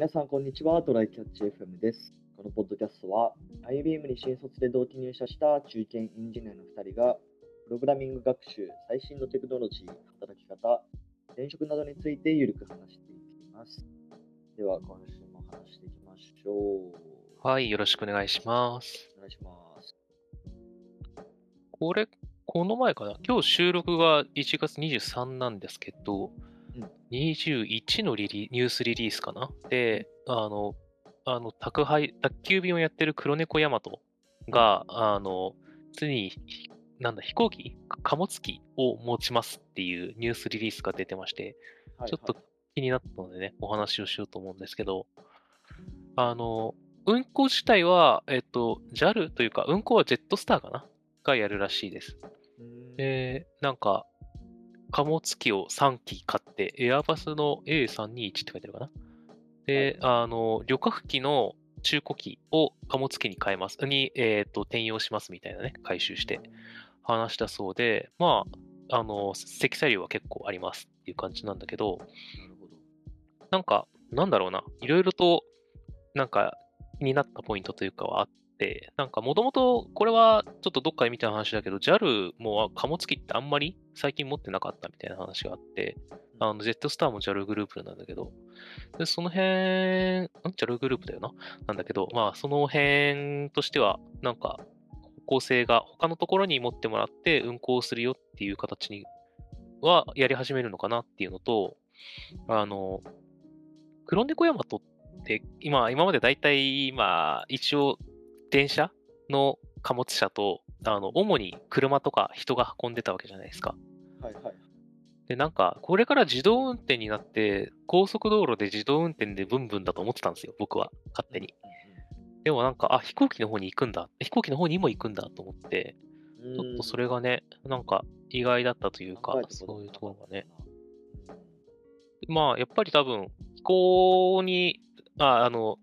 皆さん、こんにちは。トライキャッチ FM です。このポッドキャストは、IBM に新卒で同期入社した中堅エンジニアの2人が、プログラミング学習、最新のテクノロジー、働き方、転職などについてゆるく話していきます。では、今週も話していきましょう。はい、よろしくお願いします。お願いします。これ、この前かな？今日収録が1月23なんですけど、うん21のリリニュースリリースかな？で、あの、あの宅配、宅急便をやってる黒猫ヤマトが、あの、に、なんだ、飛行機貨物機を持ちますっていうニュースリリースが出てまして、はいちょっと気になったのでね、お話をしようと思うんですけど、あの、運行自体は、えっと、JAL というか、運行はジェットスターかな？がやるらしいです。なんか、貨物機を3機買って、エアバスの A321 って書いてあるかな。で、あの、旅客機の中古機を貨物機に変えます、に、えっと、転用しますみたいなね、回収して話したそうで、まあ、あの、積載量は結構ありますっていう感じなんだけど、なんか、なんだろうな、いろいろと、なんか、気になったポイントというかはあって、なんか、もともと、これは、ちょっとどっかで見た話だけど、JAL も貨物機ってあんまり最近持ってなかったみたいな話があって、あの、ジェットスターも JAL グループなんだけど、で、その辺、ん ?JAL グループだよな？なんだけど、まあ、その辺としては、なんか、方向性が他のところに持ってもらって運行するよっていう形にはやり始めるのかなっていうのと、あの、黒猫ヤマトって、今、今までだいたい、まあ、一応、電車の貨物車と、あの、主に車とか人が運んでたわけじゃないですか。はいはい。で、なんか、これから自動運転になって、高速道路で自動運転でブンブンだと思ってたんですよ、僕は、勝手に。でもなんか、あ、飛行機の方に行くんだ。飛行機の方にも行くんだと思って、うん。ちょっとそれがね、なんか意外だったというかそういうところがね。うんまあ、やっぱり多分、飛行に、ああの、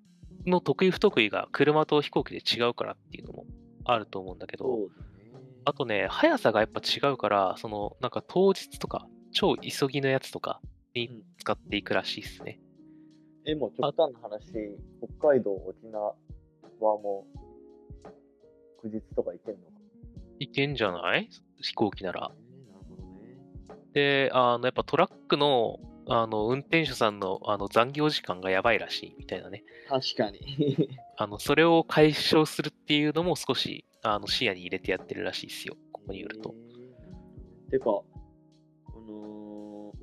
の得意不得意が車と飛行機で違うからっていうのもあると思うんだけど。あとね、速さがやっぱ違うから、その、なんか当日とか、超急ぎのやつとかにうん使っていくらしいですね。え、もう極端な話、北海道、沖縄はもう、祝日とか行けんのか？いけんじゃない？飛行機なら。なるほどね。で、あの、やっぱトラックの、あの、運転手さんの、あの、残業時間がやばいらしいみたいなね。確かに。あの、それを解消するっていうのも少し、あの、視野に入れてやってるらしいですよ。ここによると。えー。てか、この、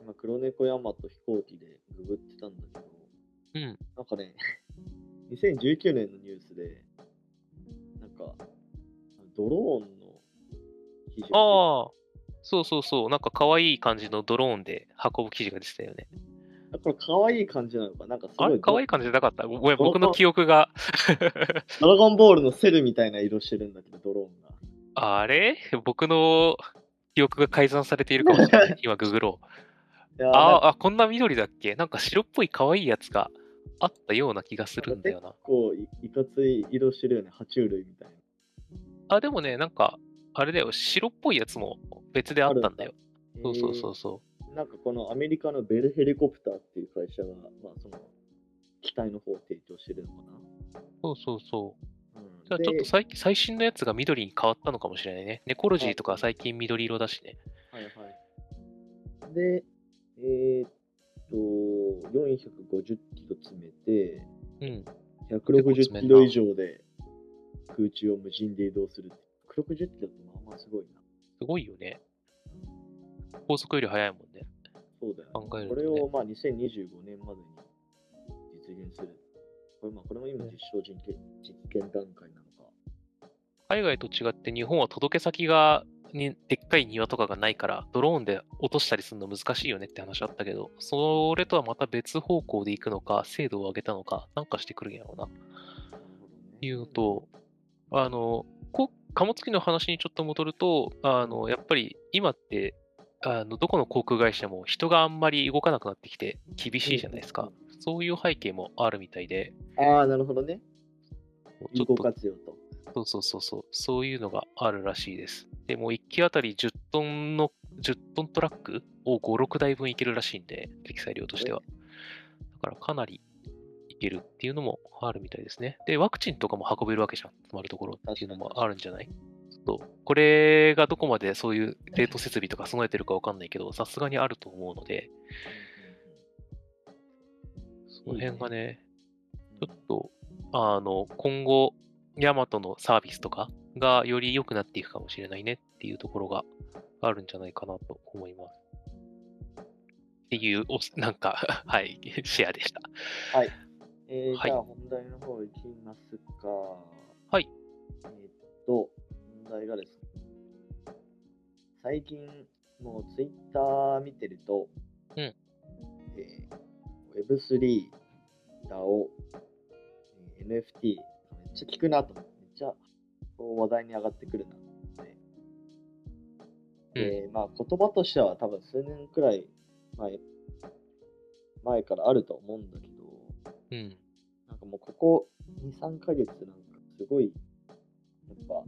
今、黒猫山と飛行機でググってたんだけど、うん。なんかね、2019年のニュースで、なんか、ドローンの記事がああ、そうそうそう。なんか可愛い感じのドローンで運ぶ記事が出てたよね。出てこれ可愛い感じなのか？なんかすごいあれ？可愛い感じじゃなかった？ごめん、僕の記憶が。ドラゴンボールのセルみたいな色してるんだけど、ドローンが。あれ？僕の記憶が改ざんされているかもしれない。今、ググろう。いやーあーあ、こんな緑だっけ？なんか白っぽい可愛いやつがあったような気がするんだよな。こうい、いかつい色してるよね、爬虫類みたいな。あ、でもね、なんか、あれだよ、白っぽいやつも別であったんだよ。そうそうそうそえーなんかこのアメリカのベルヘリコプターっていう会社が、まあその、機体の方を提供してるのかな。う。そうそうそう。うんじゃあちょっとで最近最新のやつが緑に変わったのかもしれないね。ネコロジーとか最近緑色だしね。はいはい。で、えーっと、450キロ詰めて、うん。160キロ以上で空中を無人で移動するって。160キロってまあまあすごいな。すごいよね。高速より速いもんね。そうだよ、ね。考えるとねこれをまあ2025年までに実現する。これまあこれも今実証実験実験段階なのか。海外と違って日本は届け先がにでっかい庭とかがないからドローンで落としたりするの難しいよねって話あったけどそれとはまた別方向で行くのか精度を上げたのかなんかしてくるんやろうないうのとあのこ貨物機の話にちょっと戻るとあのやっぱり今ってあのどこの航空会社も人があんまり動かなくなってきて厳しいじゃないですか、そういう背景もあるみたいでああ、なるほどね。有効ちょっと活用と。そうそうそうそう、そういうのがあるらしいです。でも1機あたり10トンの、10トントラックを5、6台分いけるらしいんで、積載量としては。だからかなりいけるっていうのもあるみたいですね。で、ワクチンとかも運べるわけじゃん、つまるところっていうのもあるんじゃない？と、これがどこまでそういう冷凍設備とか備えてるかわかんないけど、さすがにあると思うので、その辺がね、ちょっと、あの、今後、ヤマトのサービスとかがより良くなっていくかもしれないねっていうところがあるんじゃないかなと思います。っていう、おなんか、はい、シェアでした。はい。えーはいじゃあ本題の方いきますか。はい。えーっと、問題がですね、最近、もうツイッター見てると、うんえー Web3、DAO、えー NFT、めっちゃ聞くなと思って、めっちゃこう話題に上がってくるなと思って。で、まあ言葉としては多分数年くらい前前からあると思うんだけど、うん。なんかもうここ2、3ヶ月なんかすごい、やっぱ、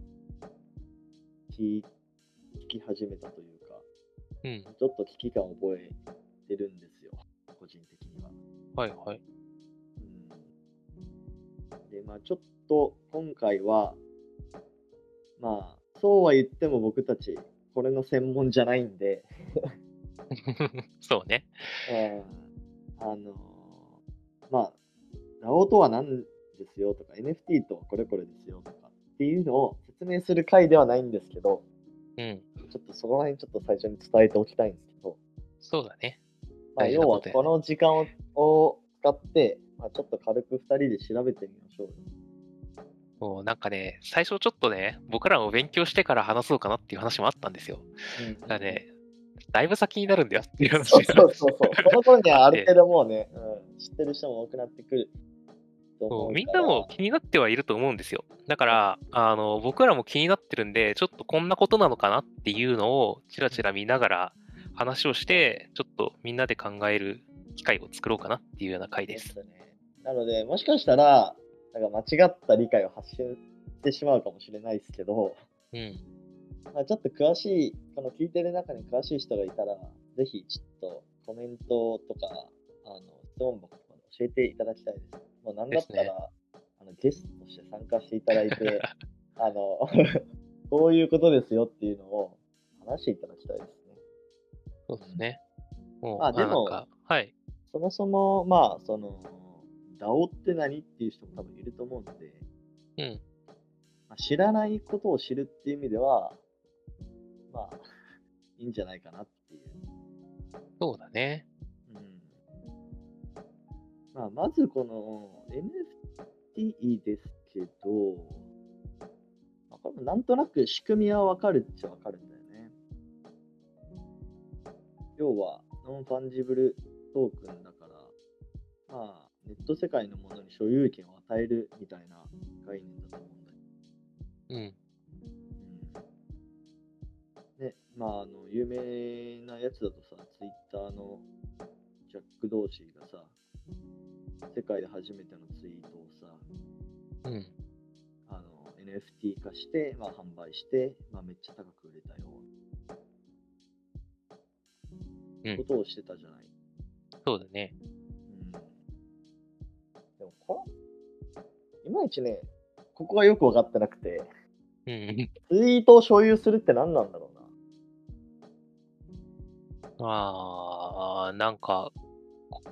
聞聞き始めたというか、うん。ちょっと危機感を覚えてるんですよ、個人的には。はいはい。うん、で、まあちょっと今回は、まあ、そうは言っても僕たち、これの専門じゃないんで、そうね。うんあのーまあ、DAO とは何ですよとか、NFT とはこれこれですよとかっていうのを説明する回ではないんですけど、うん。ちょっとそこら辺ちょっと最初に伝えておきたいんですけど、そうだね。まあ、要はこの時間をを使って、まあ、ちょっと軽く2人で調べてみましょうよ。もうなんかね、最初ちょっとね、僕らも勉強してから話そうかなっていう話もあったんですよ。うんだからね、だいぶ先になるんだよっていう話そうがそうそう。この頃にはある程度もうね、うん、知ってる人も多くなってくるそう。みんなも気になってはいると思うんですよ。だから、あの、僕らも気になってるんで、ちょっとこんなことなのかなっていうのをちらちら見ながら話をして、ちょっとみんなで考える機会を作ろうかなっていうような回です。ですね。なので、もしかしたら、なんか間違った理解を発信してしまうかもしれないですけど、うん。まあ、ちょっと詳しい、この聞いてる中に詳しい人がいたら、ぜひちょっとコメントとか、あの質問箱とかで教えていただきたいです。もうなんだったら、ねあのゲストとして参加していただいて、あの、こういうことですよっていうのを話していただきたいですね。そうですね。まあでもはい。そもそも、まあ、その、DAO って何っていう人も多分いると思うので、うん。まあ、知らないことを知るっていう意味では、まあ、いいんじゃないかなっていう。そうだね。うん。まあ、まずこの NFT ですけど、まあ、これもなんとなく仕組みはわかるっちゃわかるんだよね。要は、 non-fungible token だから、まあ、ネット世界のものに所有権を与えるみたいな概念だと思うんだよ。うん。うんね、まあ、あの、有名なやつだとさ、ツイッターのジャック・ドーシーがさ、世界で初めてのツイートをさ、うん。あの、NFT 化して、まあ、販売して、まあ、めっちゃ高く売れたよ、うんことをしてたじゃない。そうだね。うん。でも、これ、いまいちね、ここがよくわかってなくて、うん。ツイートを所有するって何なんだろうな。あー、なんか、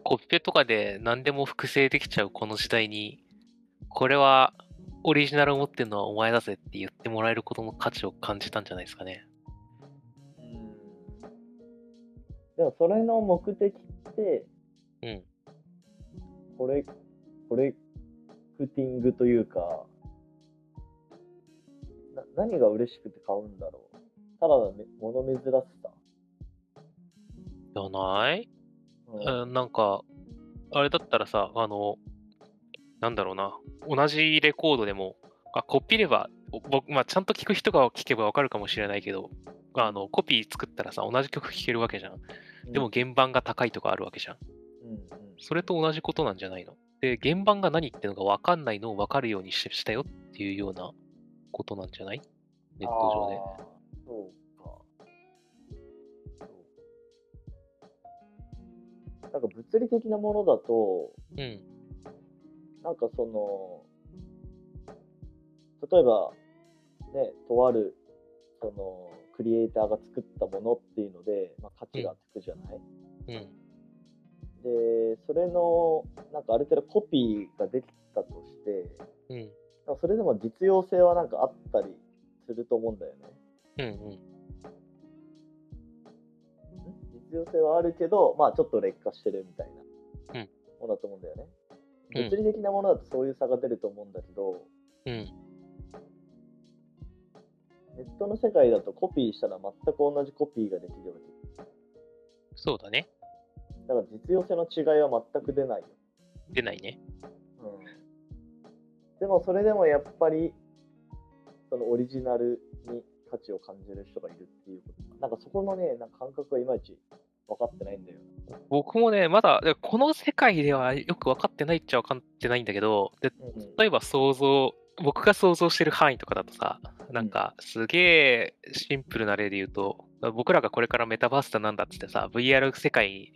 ココピペとかで何でも複製できちゃうこの時代に、これはオリジナルを持ってるのはお前だぜって言ってもらえることの価値を感じたんじゃないですかね。うん。でも、それの目的って、うん。コレコレクティングというか、な何が嬉しくて買うんだろう。ただのめ物珍しさ。じゃない、うん。うん、なんか、あれだったらさ、あの、なんだろうな、同じレコードでも、あコピれば、僕、まあ、ちゃんと聞く人が聞けばわかるかもしれないけど、あの、コピー作ったらさ、同じ曲聴けるわけじゃん。でも、原版が高いとかあるわけじゃん。うんうん、それと同じことなんじゃないの？で、原版が何ってのが分かんないのを分かるようにししたよっていうようなことなんじゃない？ネット上で。そうなんか物理的なものだと、うん。なんかその、例えば、ね、とある、その、クリエイターが作ったものっていうので、まあ、価値がつくじゃない、うん。で、それの、なんかある程度コピーができたとして、うん。それでも実用性はなんかあったりすると思うんだよね。うん。うん。実用性はあるけど、まあちょっと劣化してるみたいなうんものだと思うんだよね。うん物理的なものだとそういう差が出ると思うんだけど、うん。ネットの世界だとコピーしたら全く同じコピーができるわけ。そうだね。だから実用性の違いは全く出ないよ。出ないね。うん、でもそれでもやっぱり、そのオリジナルに価値を感じる人がいるっていうこと。なんかそこのね、なんか感覚がいまいち分かってないんだよ。僕もね、まだ、でこの世界ではよく分かってないっちゃ分かってないんだけど、で例えば想像、僕が想像してる範囲とかだとさ、なんかすげえシンプルな例で言うと、僕らがこれからメタバースだなんだっつってさ、VR 世界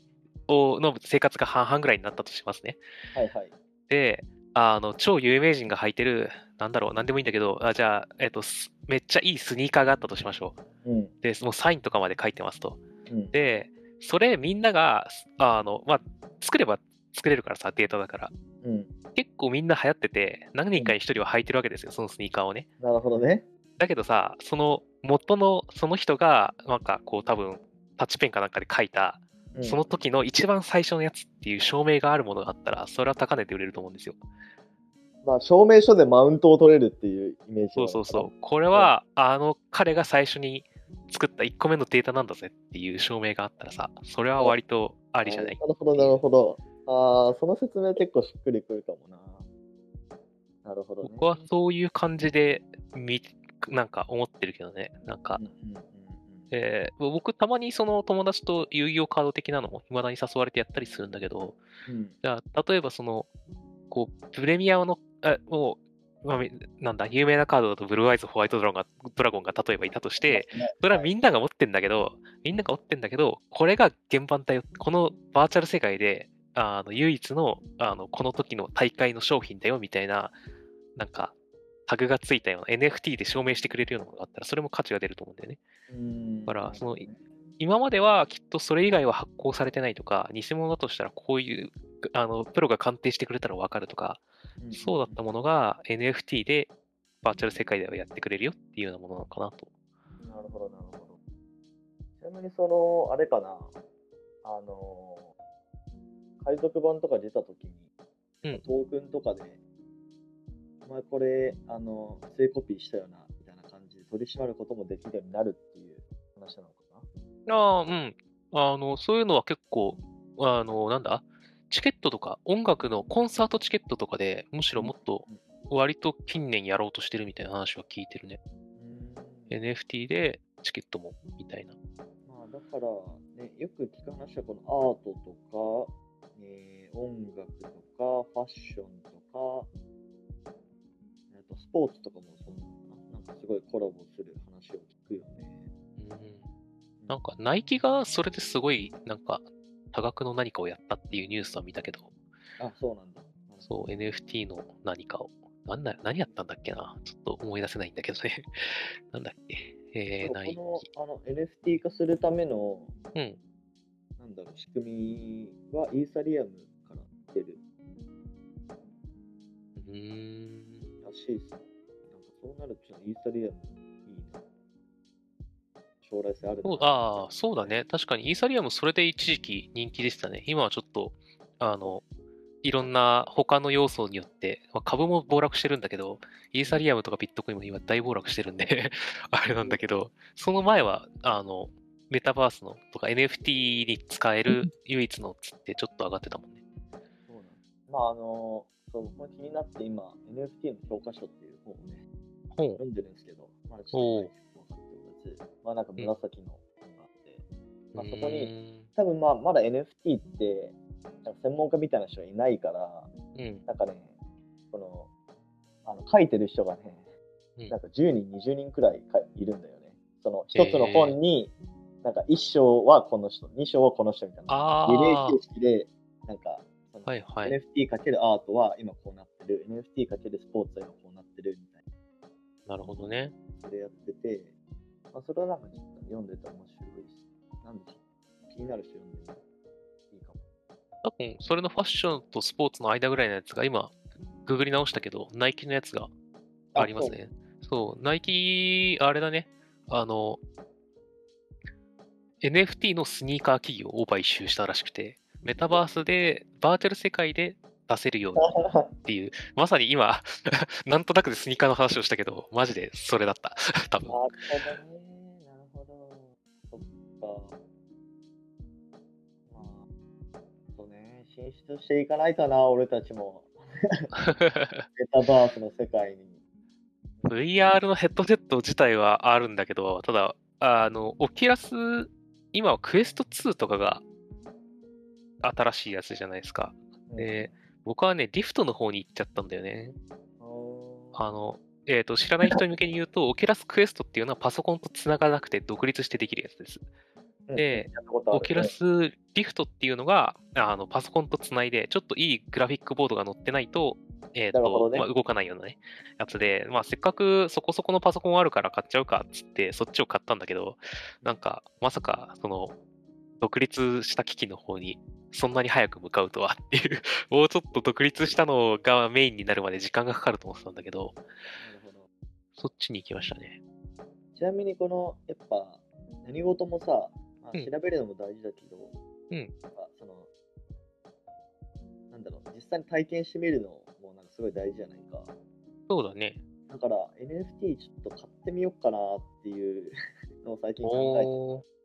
をの生活が半々ぐらいになったとしますね。はいはい。で、あの、超有名人が履いてる、なんだろう、なんでもいいんだけど、あじゃあ、えっと、すめっちゃいいスニーカーがあったとしましょう。うん。で、もうサインとかまで書いてますと。うん。で、それみんなが、あの、まあ、作れば作れるからさ、データだから。うん。結構みんな流行ってて、何人かに一人は履いてるわけですよ、そのスニーカーをね。なるほどね。だけどさ、その元のその人が、なんかこう多分、タッチペンかなんかで書いた、うんその時の一番最初のやつっていう証明があるものがあったら、それは高値で売れると思うんですよ。まあ、証明書でマウントを取れるっていうイメージそうそうそう。これは、あの彼が最初に作った1個目のデータなんだぜっていう証明があったらさ、それは割とありじゃない？なるほど、なるほど。ああ、その説明結構しっくりくるかもな。なるほどね。僕はそういう感じで見、なんか思ってるけどね。なんかうん、うんうんうんえー僕たまにその友達と遊戯王カード的なのも未だに誘われてやったりするんだけど、うんじゃあ例えばその、こう、プレミアの、あもう、まあみなんだ、有名なカードだとブルーアイズ、ホワイトドラゴンがドラゴンが例えばいたとして、それはみんなが持ってんだけど、みんなが持ってんだけど、これが原版だよ。このバーチャル世界で、あの唯一のあのこの時の大会の商品だよみたいな、なんか、タグがついたような NFT で証明してくれるようなものがあったら、それも価値が出ると思うんだよね。うんだからその今まではきっとそれ以外は発行されてないとか、偽物だとしたらこういう、あの、プロが鑑定してくれたらわかるとか、そうだったものが NFT でバーチャル世界ではやってくれるよっていうようなものなのかなと。なるほど、なるほど。ちなみに、その、あれかな、あの、海賊版とか出たときに、うんトークンとかで、お前これ、あの、不正コピーしたよな、みたいな感じで取り締まることもできるようになるっていう話なのかな？ああ、うん。あの、そういうのは結構、あの、なんだ？チケットとか、音楽のコンサートチケットとかでもしろもっと割と近年やろうとしてるみたいな話は聞いてるね。うん NFT でチケットもみたいな。まあ、だから、ね、よく聞く話は、このアートとか、えー音楽とか、ファッションとか、ポーツとかもそのかな。なんかすごいコラボする話を聞くよね。うんなんか、ナイキがそれですごい、なんか、多額の何かをやったっていうニュースは見たけど、あ、そうなんだ。そう、NFT の何かを。なんだ、何やったんだっけなちょっと思い出せないんだけどね。なんだっけえー、ナイキ。このあの NFT 化するための、うん。なんだろう、仕組みはイーサリアムから出るうーん。らしいですね。なんかそうなると、イーサリアムいいな。将来性あるなそうああ、そうだね。確かに、イーサリアムそれで一時期人気でしたね。今はちょっと、あの、いろんな他の要素によって、まあ、株も暴落してるんだけど、イーサリアムとかビットコインも今大暴落してるんで、あれなんだけど、その前は、あの、メタバースのとか NFT に使える唯一のっつってちょっと上がってたもんね。そうなん。まあ、あの、そう僕も気になって今、NFT の教科書っていう本をね。読んでるんですけど、まだちょっとまあなんか紫の本があって、まあそこに、に。多分まあまだ NFT って、専門家みたいな人はいないから、うん。なんかね、この、あの書いてる人がね、うんなんか10人、20人くらいかいるんだよね。その一つの本に、なんか1章はこの人、2章はこの人みたいな。あリレーあ、形式で、なんか、そのはいはい。NFT かけるアートは今こうなってる、NFT かけるスポーツは今こうなってるみたいなるほどね。な。それやってて、まあ、それはなんかちょっと読んでて面白いし、なんでしょう。気になる人読んでもいいかも。多分、それのファッションとスポーツの間ぐらいのやつが今、ググり直したけど、ナイキのやつがありますね。そう、ナイキ、あれだね。あの、NFT のスニーカー企業を買収したらしくて、メタバースで、バーチャル世界で出せるように っていう、まさに今、なんとなくでスニーカーの話をしたけど、マジでそれだった。多分。なるほどね。なるほど。そっか。まあ、そうね、進出していかないかな、俺たちも。メタバースの世界に。VR のヘッドセット自体はあるんだけど、ただ、あの、 Oculus、今は Quest 2とかが新しいやつじゃないですか。で、僕はね、 Rift の方に行っちゃったんだよね。うん、あの、えっ、と、知らない人向けに言うと、Oculus Quest っていうのはパソコンと繋がらなくて独立してできるやつです。うんで、 Oculus Rift っていうのが、あのパソコンとつないで、ちょっといいグラフィックボードが載ってないと、えーとねまあ、動かないような、ね、やつで、まあ、せっかくそこそこのパソコンあるから買っちゃうかっつって、そっちを買ったんだけど、なんか、まさか、その、独立した機器の方に、そんなに早く向かうとはっていう、もうちょっと独立したのがメインになるまで時間がかかると思ってたんだけど、なるほどそっちに行きましたね。ちなみにこの、やっぱ、何事もさ、まあ、うん調べるのも大事だけど、うんその、なんだろう、実際に体験してみるのもなんかすごい大事じゃないか。そうだね。だから NFT ちょっと買ってみようかなっていうのを最近考えて、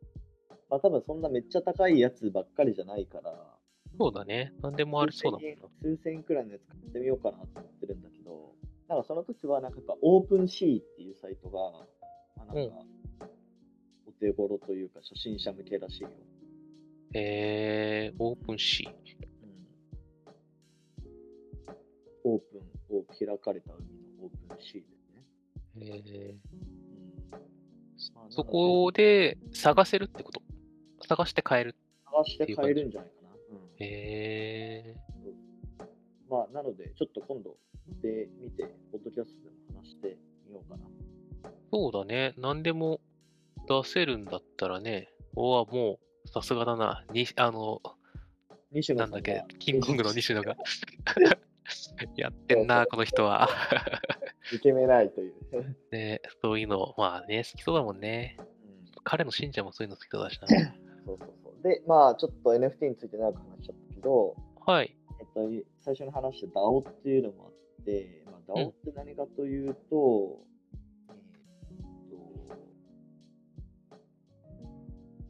まあ多分そんなめっちゃ高いやつばっかりじゃないから、そうだね。なんでもありそうだもんな。数千円くらいのやつ買ってみようかなと思ってるんだけど、なんかその時はなんかやっぱオープンシーっていうサイトが、まあ、なんかお手頃というか初心者向けらしいよ。えー、 OpenSea。うん、オープンを開かれた海の OpenSea ですね。えーうんまあそこで探せるってこと？探して買える。探して買えるんじゃないかな。うんえまあ、なので、ちょっと今度で見て、ポッドキャストでも話してみようかな。ー、そうだね。何でも出せるんだったらね。おわ、もう、さすがだな。に、あの、西野なんだっけ、キングコングの西野が。やってんな、この人は。受け目ないという。ね、そういうの、まあね、好きそうだもんね。うん彼の信者もそういうの好きそうだしな。そうそうそう。で、まあ、ちょっと NFT について長く話しちゃったけど、はい。えっと、最初に話した DAO っていうのもあって、まあ、DAO って何かというと、えーっ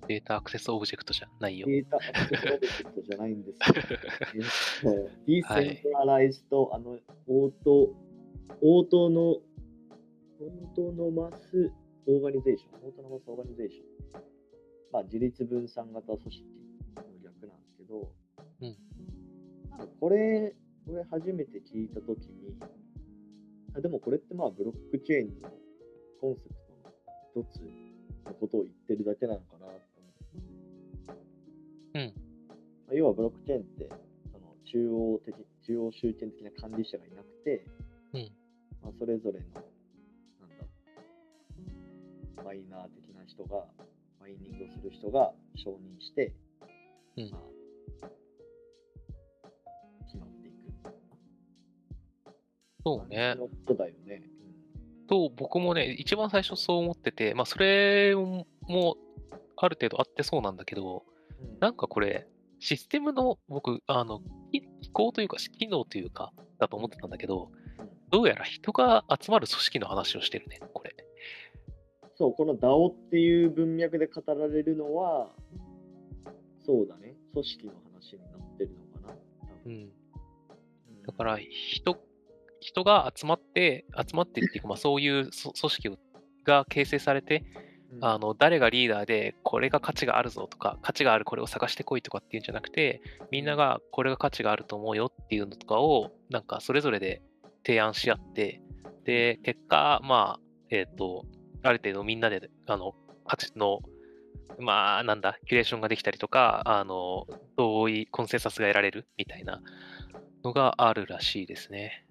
data access object じゃないよと、。 data acceスオブジェクトじゃないんですけど、えっと decen tralizedと、あの、 auto、autono、autonomous organization、autonomous organization。まあ、自立分散型組織の逆なんですけど、うん。なんかこれ、これ初めて聞いたときに、あでもこれってまあブロックチェーンのコンセプトの一つのことを言ってるだけなのかなと思って。うん。まあ、要はブロックチェーンって、その中央的、中央集権的な管理者がいなくて、うん。まあ、それぞれの、なんだ、マイナー的な人が、マイニングをする人が承認して、うんまあ、決まっていく。そうね。のことだよね。と、僕もね、一番最初そう思ってて、まあ、それもある程度あってそうなんだけど、うん。うんなんかこれ、システムの、僕、あの、機機構というか、機能というか、だと思ってたんだけど、どうやら人が集まる組織の話をしてるね。そう、この DAO っていう文脈で語られるのは、そうだね、組織の話になってるのかな。多分。うん。うん。だから、人、人が集まって、集まってっていうか、まあ、そういうそ組織が形成されて、うん。あの、誰がリーダーで、これが価値があるぞとか、価値があるこれを探してこいとかっていうんじゃなくて、みんながこれが価値があると思うよっていうのとかを、なんかそれぞれで提案し合って、で、結果、まあ、えっ、と、ある程度みんなで、あの、価値のまあ、なんだ、キュレーションができたりとか、あの、同意、コンセンサスが得られるみたいなのがあるらしいですね。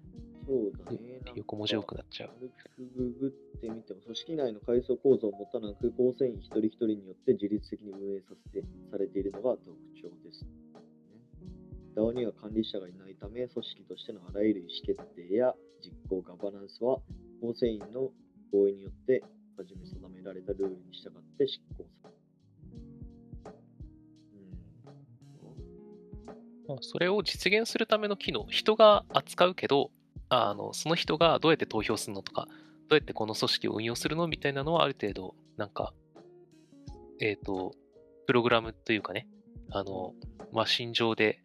そうだね。横文字多くなっちゃう。軽くググってみても、組織内の階層構造を持ったなく、構成員一人一人によって自律的に運営させてされているのが特徴です。ね DAO には管理者がいないため、組織としてのあらゆる意思決定や実行、ガバナンスは、構成員の合意によって、はじめ定められたルールに従って執行される。まあそれを実現するための機能、人が扱うけど、あのその人がどうやって投票するのとか、どうやってこの組織を運用するのみたいなのはある程度、なんか、えっ、と、プログラムというかね、あの、マシン上で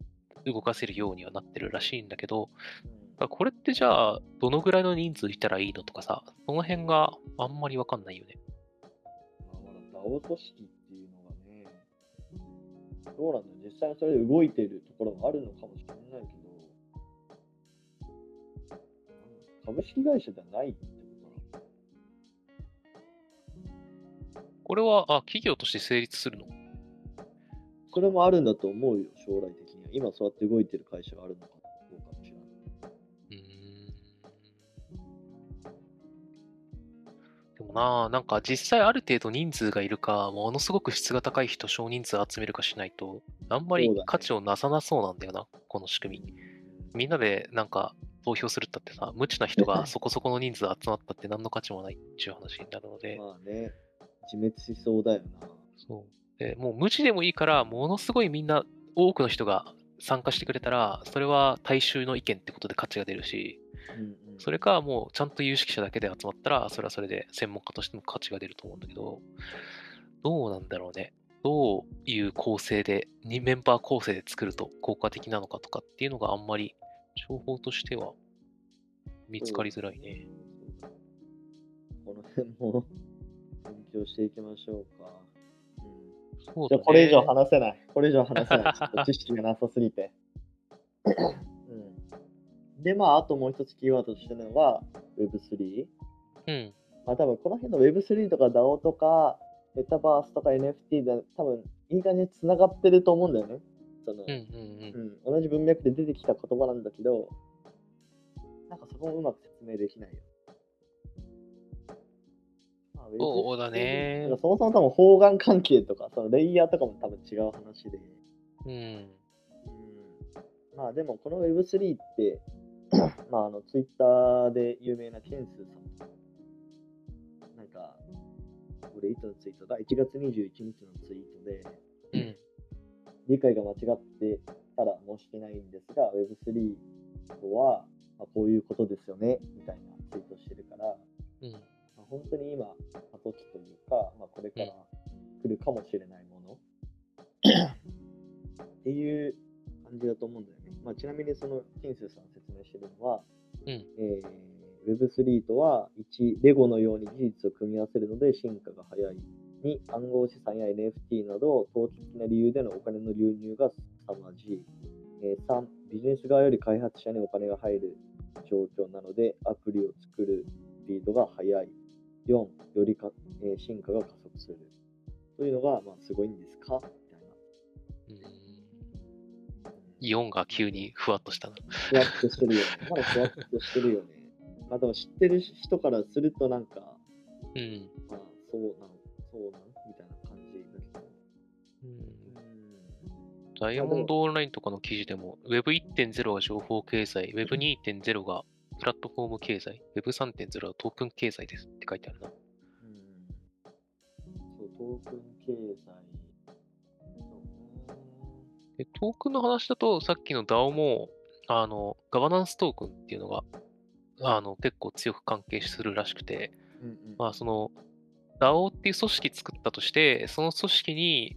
動かせるようにはなってるらしいんだけど、うんこれってじゃあ、どのぐらいの人数いたらいいのとかさ、その辺があんまりわかんないよね。まあ、まだ DAO 組織っていうのがね、どうなんだろう、実際にそれで動いてるところがあるのかもしれないけど、株式会社ではないってことなの？これは、あ、企業として成立するの？それもあるんだと思うよ、将来的には。今そうやって動いてる会社があるのかなあ、なんか実際ある程度人数がいるか、ものすごく質が高い人少人数集めるかしないと、あんまり価値をなさなそうなんだよな、この仕組み。みんなでなんか投票するったってさ、無知な人が そこそこの人数集まったって何の価値もないっていう話になるので、まあね、自滅しそうだよな。そう。でもう無知でもいいから、ものすごいみんな、多くの人が参加してくれたら、それは大衆の意見ってことで価値が出るし、うんうんそれかもうちゃんと有識者だけで集まったら、それはそれで専門家としての価値が出ると思うんだけど、どうなんだろうね。どういう構成で、にメンバー構成で作ると効果的なのかとかっていうのがあんまり情報としては見つかりづらいね。この辺も勉強していきましょうか。うんそうだねじゃあこれ以上話せない。これ以上話せない。知識がなさすぎて。うん、で、まあ、あともう一つキーワードとしてるのが Web3。うん。まあ、多分この辺の Web3 とか DAO とか、メタバースとか NFT で多分いい感じに繋がってると思うんだよね。そのうんうんうん。うん、同じ文脈で出てきた言葉なんだけど、なんかそこもうまく説明できないよ。まあそうだね Web3 なんかそもそも多分方眼関係とか、そのレイヤーとかも多分違う話で。うん。うん、まあでもこの Web3 って、まああの Twitter で有名なケンスーさん。なんか、俺いつのツイートだ ?1 月21日のツイートで、うん。理解が間違ってたら申し訳ないんですが、Web3 とは、まあ、こういうことですよね、みたいなツイートしてるから、うん。まあ、本当に今、過渡期というか、まあ、これから来るかもしれないもの、っていう感じだと思うんだよね。まあ、ちなみにその、金スさん説明してるのは、うんえー Web3 とは、1、レゴのように技術を組み合わせるので進化が早い。2、暗号資産や NFT など、投機的な理由でのお金の流入が凄まじい。えー3、ビジネス側より開発者にお金が入る状況なので、アプリを作るスピードが速い。4、よりか、えー進化が加速する。というのが、まあ、すごいんですか？みたいな。うん4が急にふわっとしたな。ふわっとしてるよね。まだふわっとしてるよね。まあでも知ってる人からするとなんか、うん。まあそうなん、そうなんみたいな感じだけど。うんうん。ダイヤモンドオンラインとかの記事でも、Web1.0 は情報経済、Web2.0 がプラットフォーム経済、Web3.0 はトークン経済ですって書いてあるな。うんそう、トークン経済。でトークンの話だと、さっきの DAO も、あの、ガバナンストークンっていうのが、あの、結構強く関係するらしくて、うんうんまあ、その、DAO っていう組織作ったとして、その組織に、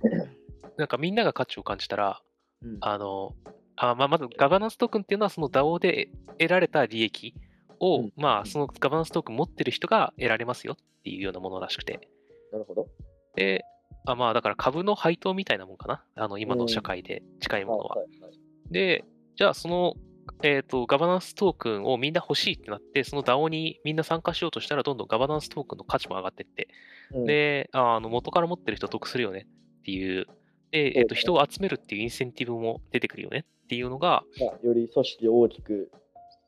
なんかみんなが価値を感じたら、うんあの、あまあ、まずガバナンストークンっていうのはその DAO で得られた利益を、うんまあ、そのガバナンストークン持ってる人が得られますよっていうようなものらしくて。なるほど。で、あまあ、だから株の配当みたいなもんかな。あの、今の社会で近いものは。はいはいで、じゃあそのえっ、と、ガバナンストークンをみんな欲しいってなって、その DAO にみんな参加しようとしたら、どんどんガバナンストークンの価値も上がってって、うん、で、あの元から持ってる人得するよねっていう、で、えっと人を集めるっていうインセンティブも出てくるよねっていうのが、まあ、より組織を大きく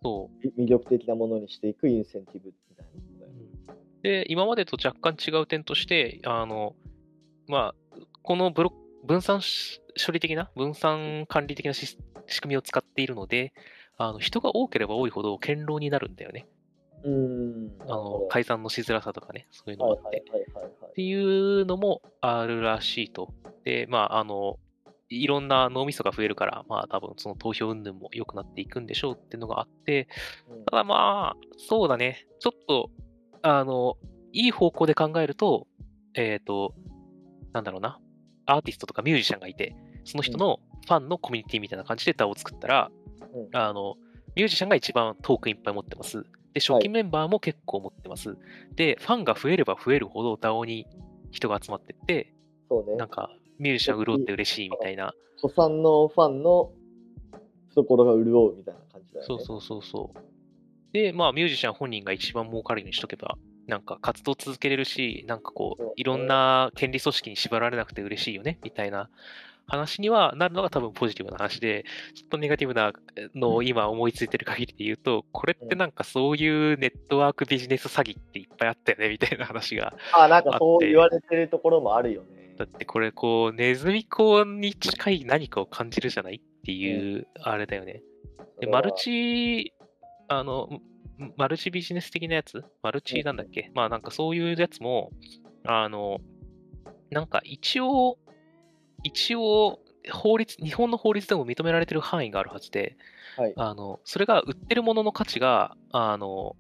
そ魅力的なものにしていくインセンティブみたいな。で、今までと若干違う点として、あの、まあ、このブロ分散し処理的な、分散管理的な仕組みを使っているので、あの人が多ければ多いほど堅牢になるんだよね。うーん。あの改ざんのしづらさとかね、そういうのはいもあって。っていうのもあるらしいと。で、まあ、あの、いろんな脳みそが増えるから、まあ多分その投票云々も良くなっていくんでしょうっていうのがあって、うんただまあ、そうだね、ちょっと、あの、いい方向で考えると、えっ、と、なんだろうな、アーティストとかミュージシャンがいて、その人のファンのコミュニティみたいな感じで DAO を作ったら、うんあの、ミュージシャンが一番トークンいっぱい持ってます。で、初期メンバーも結構持ってます。で、ファンが増えれば増えるほど DAO に人が集まってって、そうねなん。か、ミュージシャン潤って嬉しいみたいな、古参のファンの懐が潤うみたいな感じだよね。そうそうそうそう。で、まあ、ミュージシャン本人が一番儲かるようにしとけば、なんか活動続けれるし、なんかこそうう、いろんな権利組織に縛られなくて嬉しいよね、みたいな話にはなるのが多分ポジティブな話で、ちょっとネガティブなのを今思いついてる限りで言うと、これってなんかそういうネットワークビジネス詐欺っていっぱいあったよね、みたいな話が。あ、なんかそう言われてるところもあるよね。だってこれこう、ネズミ講に近い何かを感じるじゃないっていう、あれだよね。で、マルチ、あの、んマルチビジネス的なやつ？マルチなんだっけ、まあなんかそういうやつも、あの、なんか一応、一応、法律、日本の法律でも認められてる範囲があるはずで、はい。あの、それが売ってるものの価値が、あの、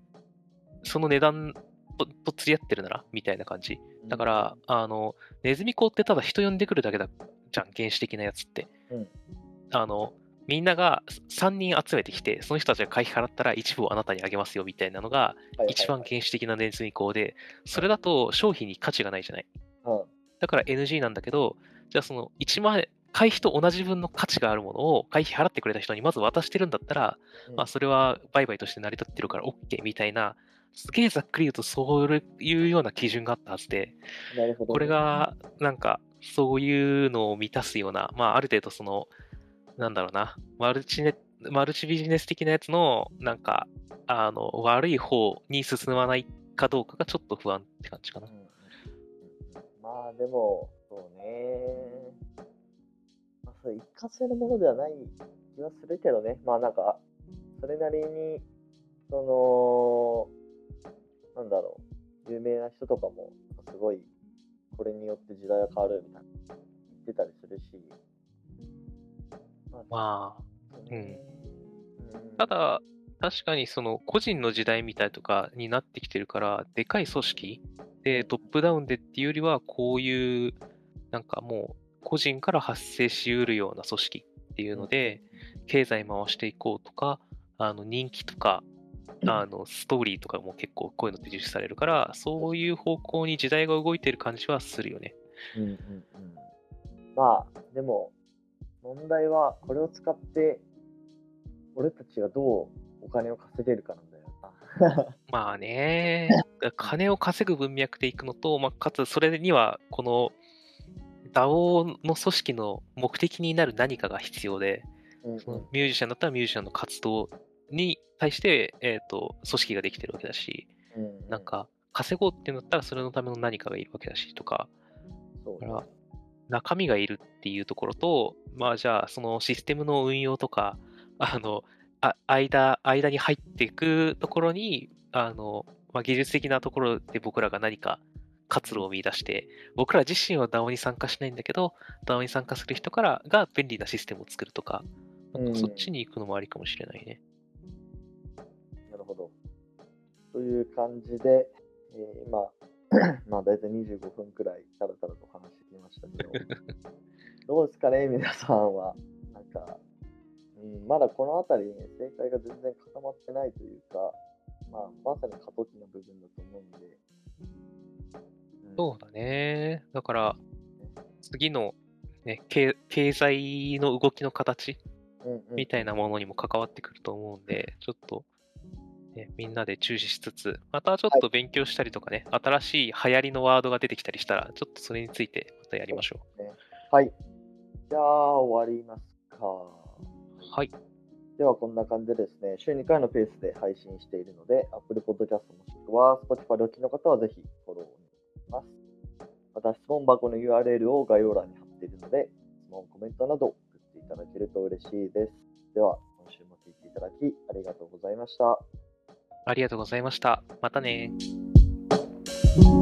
その値段とと釣り合ってるなら、みたいな感じ。だから、あの、ネズミ講ってただ人呼んでくるだけだじゃん、原始的なやつって。うんあの、みんなが3人集めてきて、その人たちが会費払ったら一部をあなたにあげますよみたいなのが、一番原始的なネズミ講で、それだと商品に価値がないじゃない。うんだから NG なんだけど、じゃあその1万円、会費と同じ分の価値があるものを会費払ってくれた人にまず渡してるんだったら、うんまあそれは売買として成り立ってるから OK みたいな、すげえざっくり言うとそういうような基準があったはずで、なるほどね。これがなんかそういうのを満たすような、まあある程度その、なんだろうな、マルチネマルチビジネス的なやつの、なんか、あの、悪い方に進まないかどうかがちょっと不安って感じかなうん。まあでも、そうね。まあ、それ一過性のものではない気はするけどね。まあなんか、それなりに、その、なんだろう、有名な人とかも、すごい、これによって時代が変わるみたいな言ってたりするし。まあ、うん。ただ、確かにその個人の時代みたいとかになってきてるから、でかい組織でトップダウンでっていうよりは、こういう、なんかもう、個人から発生しうるような組織っていうので、経済回していこうとか、あの人気とか、あのストーリーとかも結構こういうのって重視されるから、そういう方向に時代が動いてる感じはするよね。うんうんうん、まあでも問題はこれを使って俺たちがどうお金を稼げるかなんだよな。まあね、金を稼ぐ文脈でいくのと、まあ、かつそれには、この DAO の組織の目的になる何かが必要で、うんうん。ミュージシャンだったらミュージシャンの活動に対して、えー、と組織ができてるわけだし、うんなんか稼ごうってなったらそれのための何かがいるわけだしとか、そうだから中身がいるっていうところと、まあじゃあそのシステムの運用とか、あの、あ間、間に入っていくところに、あの、まあ、技術的なところで僕らが何か活路を見出して、僕ら自身は DAO に参加しないんだけど、DAO に参加する人からが便利なシステムを作るとか、なんかそっちに行くのもありかもしれないね。なるほど。という感じで、えー今、まあ大体25分くらいたらたらと話してきましたけど、どうですかね、皆さんは。なんか、うん、まだこの辺りね、正解が全然固まってないというか、まあ、まさに過渡期の部分だと思うんで。うんそうだね。だから、次の、ね、経経済の動きの形みたいなものにも関わってくると思うんで、ちょっと、ね、みんなで注視しつつ、またちょっと勉強したりとかね、新しい流行りのワードが出てきたりしたら、ちょっとそれについてまたやりましょはい。じゃあ、終わりますか。う。はい。では、こんな感じでですね、週2回のペースで配信しているので、Apple Podcast もしくは Spotify でお聞きの方はぜひフォローお願いします。また、質問箱の URL を概要欄に貼っているので、質問、コメントなど送っていただけると嬉しいです。では、今週も聞いていただきありがとうございました。ありがとうございました。またね。Thank